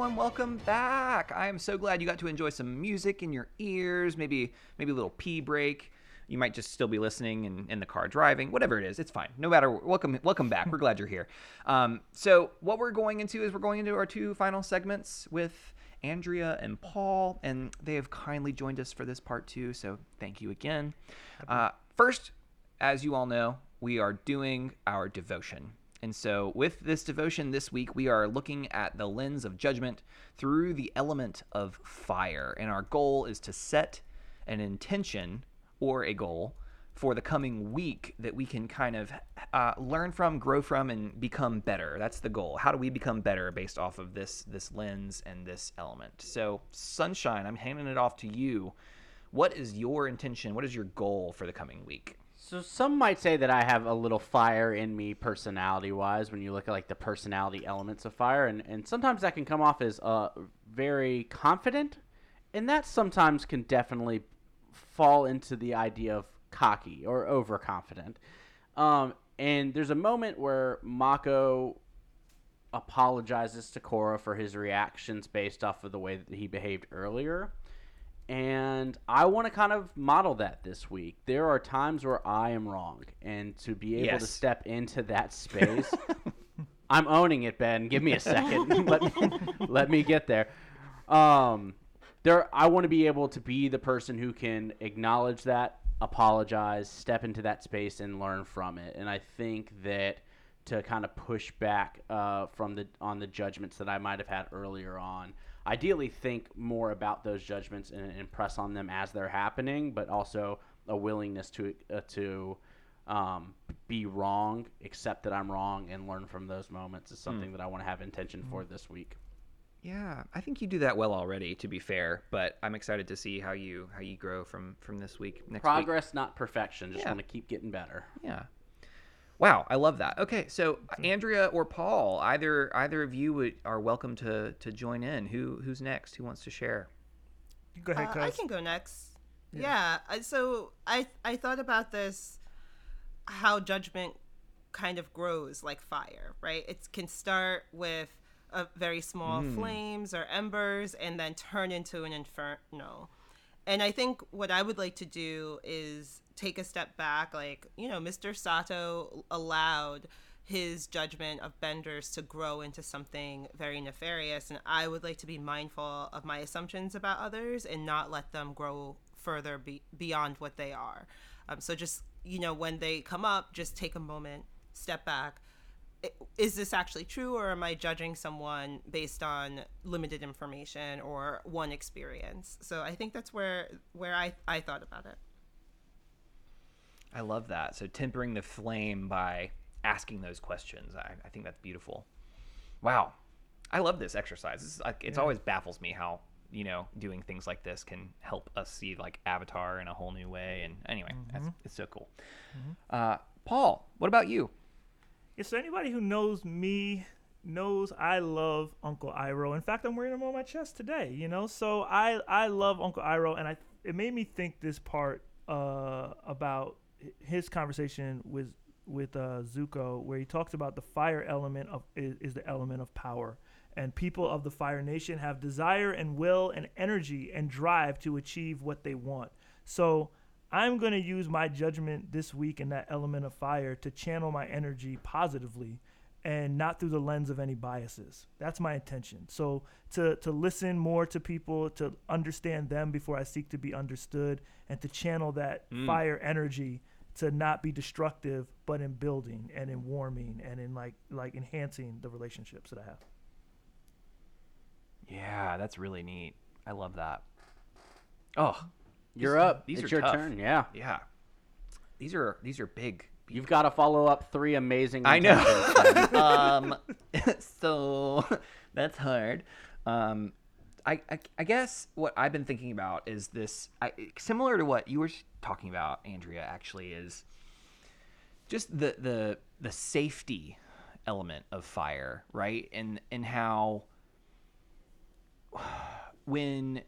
Everyone, welcome back. I am so glad you got to enjoy some music in your ears, maybe maybe a little pee break. You might just still be listening in, in the car driving, whatever it is, it's fine. No matter, welcome welcome back. We're glad you're here. Um, so what we're going into is we're going into our two final segments with Andrea and Paul, and they have kindly joined us for this part too. So thank you again. Uh, first, as you all know, we are doing our devotion. And so, with this devotion this week, we are looking at the lens of judgment through the element of fire. And our goal is to set an intention or a goal for the coming week that we can kind of uh, learn from, grow from, and become better. That's the goal. How do we become better based off of this this lens and this element? So, sunshine, I'm handing it off to you. what is your intention? What is your goal for the coming week? So some might say that I have a little fire in me personality wise when you look at like the personality elements of fire and, and sometimes that can come off as uh very confident and that sometimes can definitely fall into the idea of cocky or overconfident. Um and there's a moment where Mako apologizes to Korra for his reactions based off of the way that he behaved earlier and I want to kind of model that this week. There are times where I am wrong, and to be able to step into that space, I'm owning it, Ben. Give me a second. let me let me get there. Um, there, I want to be able to be the person who can acknowledge that, apologize, step into that space, and learn from it. And I think that to kind of push back uh, from the on the judgments that I might have had earlier on. Ideally, think more about those judgments and, and press on them as they're happening, but also a willingness to uh, to um, be wrong, accept that I'm wrong, and learn from those moments is something that I want to have intention for this week. Yeah, I think you do that well already. To be fair, but I'm excited to see how you how you grow from from this week next week. Progress, not perfection. Just Yeah. want to keep getting better. Yeah. Wow, I love that. Okay, uh, so Andrea or Paul, either either of you would, are welcome to to join in. Who who's next? Who wants to share? Go ahead, Uh. I can go next. Yeah. I uh, so I I thought about this, how judgment kind of grows like fire, right? It can start with a very small mm. flames or embers and then turn into an inferno. And I think what I would like to do is take a step back. Like, you know, Mr. Sato allowed his judgment of benders to grow into something very nefarious. And I would like to be mindful of my assumptions about others and not let them grow further be- beyond what they are. Um, so just, you know, when they come up, just take a moment, step back. I- Is this actually true, or am I judging someone based on limited information or one experience? So I think that's where where I, I thought about it. I love that. So tempering the flame by asking those questions. I, I think that's beautiful. Wow, I love this exercise. This is like it's always baffles me how you know doing things like this can help us see like Avatar in a whole new way. And anyway, that's, it's so cool. Uh, Paul, what about you? Yeah, so anybody who knows me knows I love Uncle Iroh. In fact, I'm wearing him on my chest today. You know, so I I love Uncle Iroh, and I it made me think this part uh, about his conversation with with uh, Zuko, where he talks about the fire element of is, is the element of power. And people of the Fire Nation have desire and will and energy and drive to achieve what they want. So I'm going to use my judgment this week in that element of fire to channel my energy positively and not through the lens of any biases. That's my intention. So to to listen more to people, to understand them before I seek to be understood and to channel that mm. fire energy to not be destructive but in building and in warming and in like like enhancing the relationships that I have. Yeah, that's really neat. I love that. Oh, You're These- up. these it's are your tough. turn. Yeah. yeah. These are these are big. You've got to follow up three amazing. I know. um, so that's hard. Um, I, I I guess what I've been thinking about is this. I, similar to what you were talking about, Andrea. Actually, is just the the the safety element of fire, right? And and how when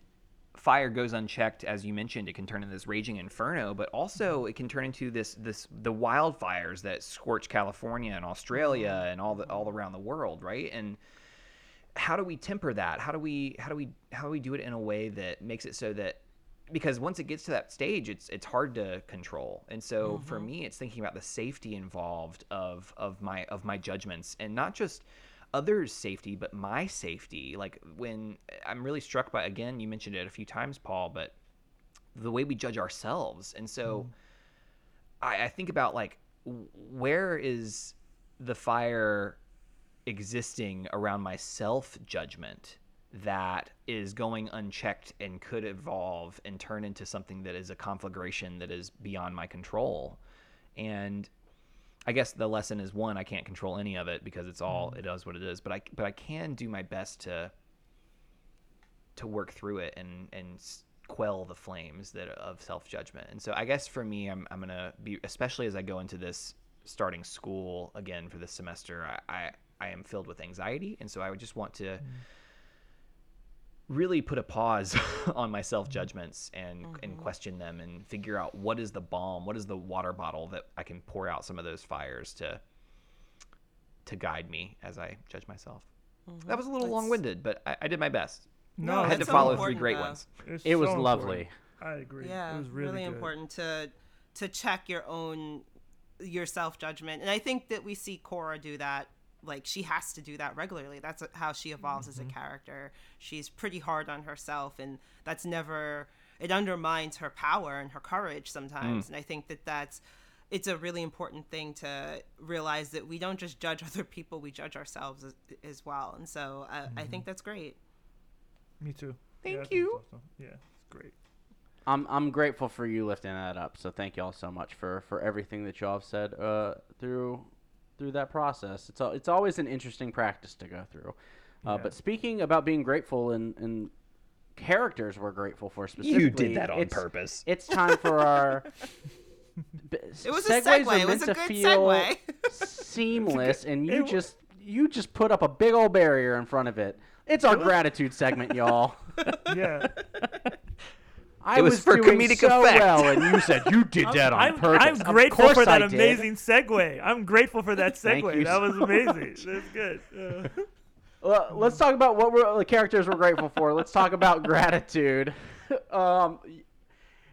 fire goes unchecked, as you mentioned, it can turn into this raging inferno, but also mm-hmm. it can turn into this this the wildfires that scorch California and Australia mm-hmm. and all the all around the world, right? And how do we temper that? How do we how do we how do we do it in a way that makes it so that because once it gets to that stage, it's it's hard to control. And so for mm-hmm. me, it's thinking about the safety involved of of my of my judgments and not just others' safety, but my safety. Like when I'm really struck by again, you mentioned it a few times, Paul, but the way we judge ourselves. And so hmm. I, I think about like where is the fire existing around my self judgment that is going unchecked and could evolve and turn into something that is a conflagration that is beyond my control. And I guess the lesson is one, I can't control any of it because it's all mm. it does what it is. But I but I can do my best to to work through it and and quell the flames that of self judgment. And so I guess for me, I'm I'm gonna be especially as I go into this starting school again for this semester. I I, I am filled with anxiety, and so I would just want to. Mm. Really put a pause on my self judgments and and mm-hmm. question them and figure out what is the balm, what is the water bottle that I can pour out some of those fires to to guide me as I judge myself. Mm-hmm. That was a little That's- long winded, but I, I did my best. No, I had to so follow three great though. ones. It's It was so lovely. important. I agree. yeah it was really, good. important to to check your own your self judgment and i think that we see Korra do that like she has to do that regularly that's how she evolves as a mm-hmm. character she's pretty hard on herself and that's never it undermines her power and her courage sometimes mm. and i think that that's it's a really important thing to realize that we don't just judge other people we judge ourselves as, as well and so I, I think mm-hmm. that's great Me too. Thank yeah, you. so, so. Yeah, it's great. I'm I'm grateful for you lifting that up. So thank y'all so much for for everything that y'all have said uh, through through that process. It's al- it's always an interesting practice to go through. Uh, Yeah. But speaking about being grateful and and characters we're grateful for specifically, You did that on it's- purpose. It's time for our. it was a segue it was meant a to good feel segue seamless, and you it- just you just put up a big old barrier in front of it. It's our gratitude segment, y'all. Yeah. I It was for doing comedic so effect. well, and you said you did that on I'm, purpose. I'm grateful for that I did. amazing segue. I'm grateful for that Thank segue. you That so was amazing. That's good. Uh, Well, let's talk about what we're, the characters we're grateful for. Let's talk about gratitude. Um,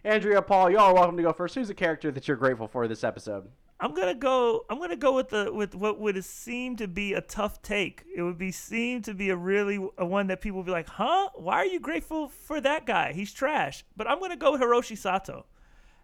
Andrea, Paul, y'all are welcome to go first. Who's a character that you're grateful for this episode? I'm gonna go. I'm gonna go with the with what would seem to be a tough take. It would be seem to be a really a one that people would be like, "Huh? Why are you grateful for that guy? He's trash." But I'm gonna go with Hiroshi Sato,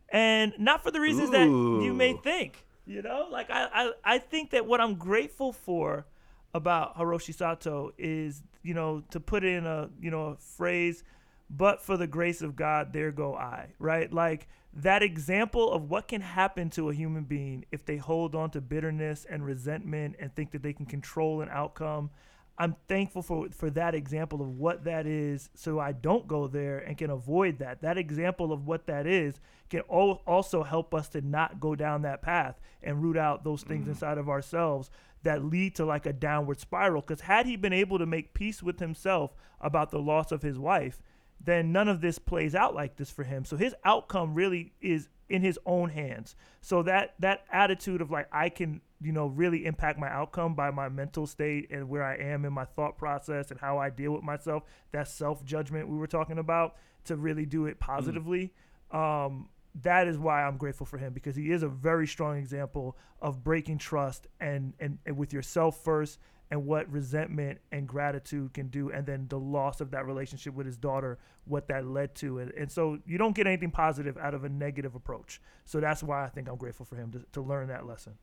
and not for the reasons that you may think. You know, like I, I I think that what I'm grateful for about Hiroshi Sato is you know to put it in a you know a phrase but for the grace of God, there go I, right? Like that example of what can happen to a human being if they hold on to bitterness and resentment and think that they can control an outcome. I'm thankful for for that example of what that is so I don't go there and can avoid that. That example of what that is can al- also help us to not go down that path and root out those things mm. inside of ourselves that lead to like a downward spiral cuz had he been able to make peace with himself about the loss of his wife, then none of this plays out like this for him. So his outcome really is in his own hands. So that that attitude of like I can, you know, really impact my outcome by my mental state and where I am in my thought process and how I deal with myself, that self-judgment we were talking about to really do it positively. Um that is why I'm grateful for him because he is a very strong example of breaking trust and, and, and with yourself first and what resentment and gratitude can do and then the loss of that relationship with his daughter what that led to and, and so you don't get anything positive out of a negative approach so that's why i think i'm grateful for him to, to learn that lesson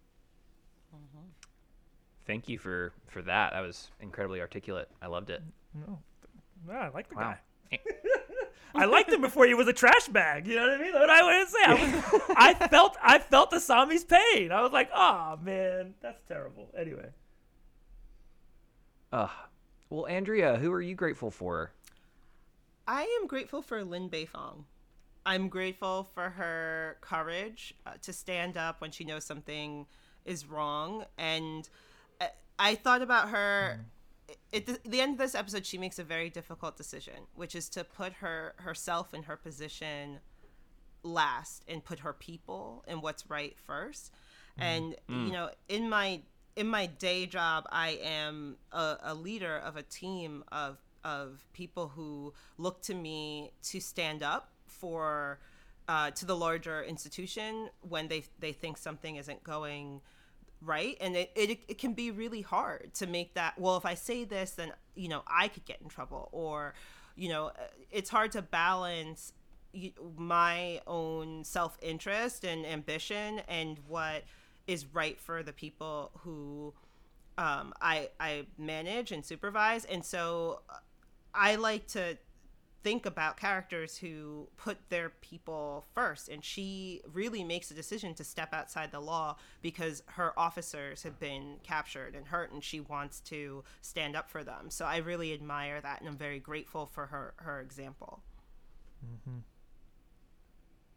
mm-hmm. Thank you for for that. That was incredibly articulate. I loved it. no no, i like the Wow. guy eh. I liked him before he was a trash bag. You know what I mean? What I to say, I, was, I felt, I felt Asami's pain. I was like, oh man, that's terrible. Anyway, Uh, well, Andrea, who are you grateful for? I am grateful for Lin Beifong. I'm grateful for her courage uh, to stand up when she knows something is wrong. And uh, I thought about her. At the, the end of this episode, she makes a very difficult decision, which is to put her herself in her position last and put her people and what's right 1st And you know, in my in my day job, I am a, a leader of a team of of people who look to me to stand up for uh, to the larger institution when they they think something isn't going right. And it, it it can be really hard to make that well if i say this then you know i could get in trouble. Or you know it's hard to balance my own self-interest and ambition and what is right for the people who um, I I manage and supervise, and so uh, I like to think about characters who put their people first. And she really makes a decision to step outside the law because her officers have been captured and hurt, and she wants to stand up for them. So I really admire that, and I'm very grateful for her her example.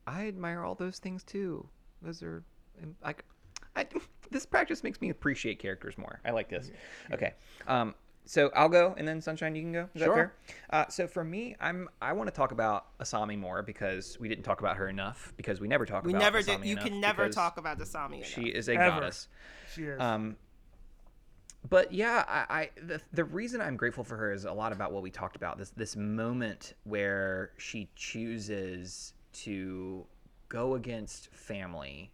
I admire all those things too. Those are like, I, this practice makes me appreciate characters more. I like this. Okay, um, so I'll go, and then Sunshine, you can go. Is Sure. that fair? Uh, so for me, I'm I want to talk about Asami more because we didn't talk about her enough because we never talk We about. never Asami did. You can never talk about Asami. enough. She is a Ever. goddess. She is. Um, but yeah, I, I the, the reason I'm grateful for her is a lot about what we talked about this this moment where she chooses to go against family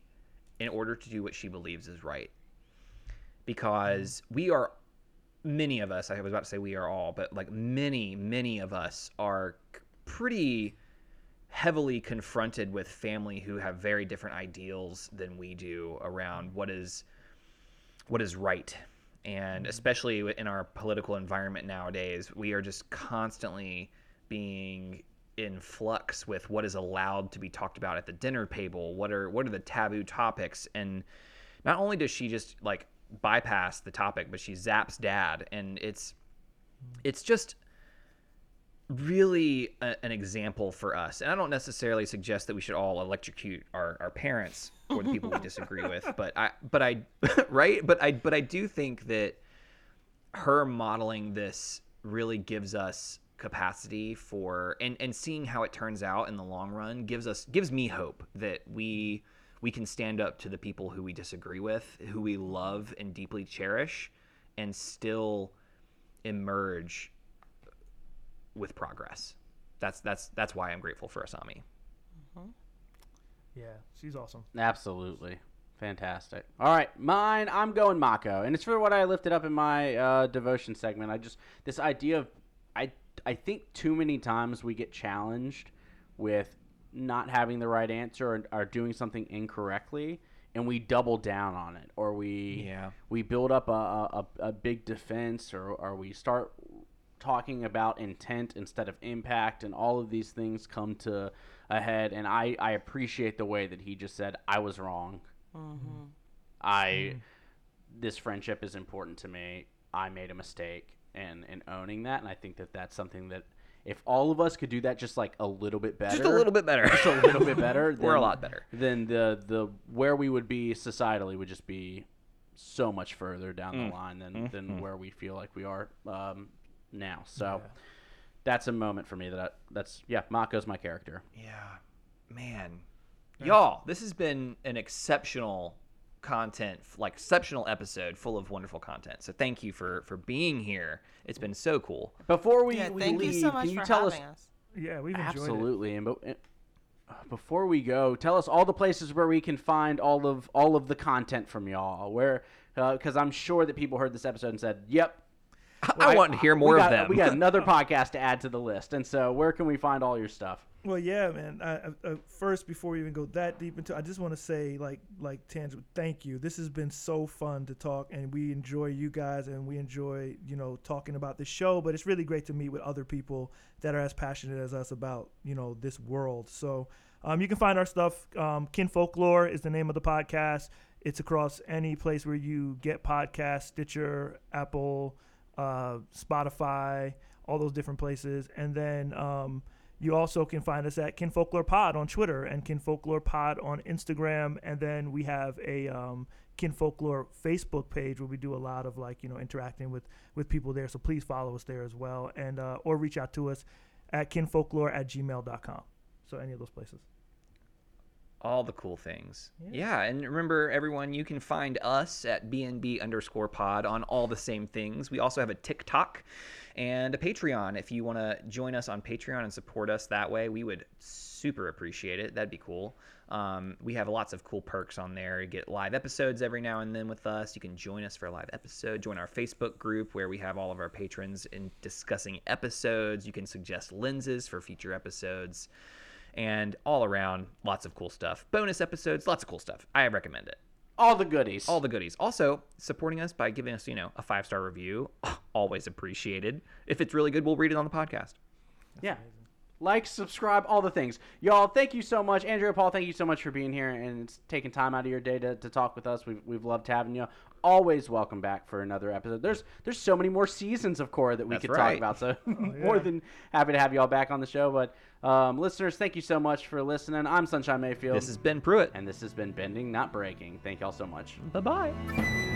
in order to do what she believes is right. Because we are many of us, I was about to say we are all, but like many, many of us are pretty heavily confronted with family who have very different ideals than we do around what is what is right and mm-hmm. especially in our political environment nowadays we are just constantly being in flux with what is allowed to be talked about at the dinner table what are what are the taboo topics and not only does she just like bypass the topic but she zaps dad and it's it's just really a, an example for us. And I don't necessarily suggest that we should all electrocute our, our parents or the people we disagree with, but I but I right? But I but I do think that her modeling this really gives us capacity for and and seeing how it turns out in the long run gives us gives me hope that we we can stand up to the people who we disagree with, who we love and deeply cherish and still emerge with progress. That's that's that's why I'm grateful for Asami. yeah, she's awesome. Absolutely. Fantastic. All right, mine. I'm going Mako, and it's for what I lifted up in my uh, devotion segment. I just this idea of I I think too many times we get challenged with not having the right answer or, or doing something incorrectly, and we double down on it, or we Yeah. we build up a, a, a a big defense, or or we start talking about intent instead of impact, and all of these things come to a head. And I I appreciate the way that he just said I was wrong. Mm-hmm. I mm-hmm. this friendship is important to me. I made a mistake, and and owning that, and I think that that's something that if all of us could do that just like a little bit better, Just a little bit better. just a little bit better, We're a lot better. Then the the where we would be societally would just be so much further down Mm. the line than Mm-hmm. than where we feel like we are um, now. So. That's a moment for me that I, that's yeah. Mako's my character. Yeah. Man. Y'all, this has been an exceptional content, like exceptional episode full of wonderful content. So thank you for for being here. It's been so cool. Before we, yeah, we thank leave, you so much can you for tell us having us. Yeah, we've enjoyed it. Absolutely. And, be- uh, before we go, tell us all the places where we can find all of all of the content from y'all. Where, because I'm sure that people heard this episode and said, "Yep, I, want to hear more we of got, them. We got another podcast to add to the list." And so, where can we find all your stuff? Well, yeah, man. I, I, uh, first, before we even go that deep into, I just want to say, like, like Tangible, thank you. This has been so fun to talk, and we enjoy you guys, and we enjoy, you know, talking about the show. But it's really great to meet with other people that are as passionate as us about, you know, this world. So, um, you can find our stuff. Um, Kin Folklore is the name of the podcast. It's across any place where you get podcasts, Stitcher, Apple, uh, Spotify, all those different places. And then um, you also can find us at Kin Folklore Pod on Twitter and Kin Folklore Pod on Instagram. And then we have a um, Kin Folklore Facebook page where we do a lot of like you know interacting with with people there. So please follow us there as well, and uh, or reach out to us at kinfolklore at gmail.com. So any of those places. All the cool things. Yeah. and remember, everyone, you can find us at BNB underscore pod on all the same things. We also have a TikTok and a Patreon. If you want to join us on Patreon and support us that way, we would super appreciate it. That'd be cool. Um, we have lots of cool perks on there. You get live episodes every now and then with us. You can join us for a live episode. Join our Facebook group where we have all of our patrons in discussing episodes. You can suggest lenses for future episodes and all around lots of cool stuff. Bonus episodes lots of cool stuff. I recommend it. All the goodies. all the goodies. Also supporting us by giving us you know a five star review always appreciated. If it's really good we'll read it on the podcast. Yeah. Like, subscribe, all the things. Y'all, thank you so much. Andrea Paul, thank you so much for being here and it's taking time out of your day to, to talk with us. We've, we've loved having you. Always welcome back for another episode. There's there's so many more seasons of Korra that we That's could talk about. So Oh, more than happy to have y'all back on the show. But um, listeners, thank you so much for listening. I'm Sunshine Mayfield. This is Ben Pruitt. and this has been Bending, Not Breaking. Thank y'all so much. Bye bye.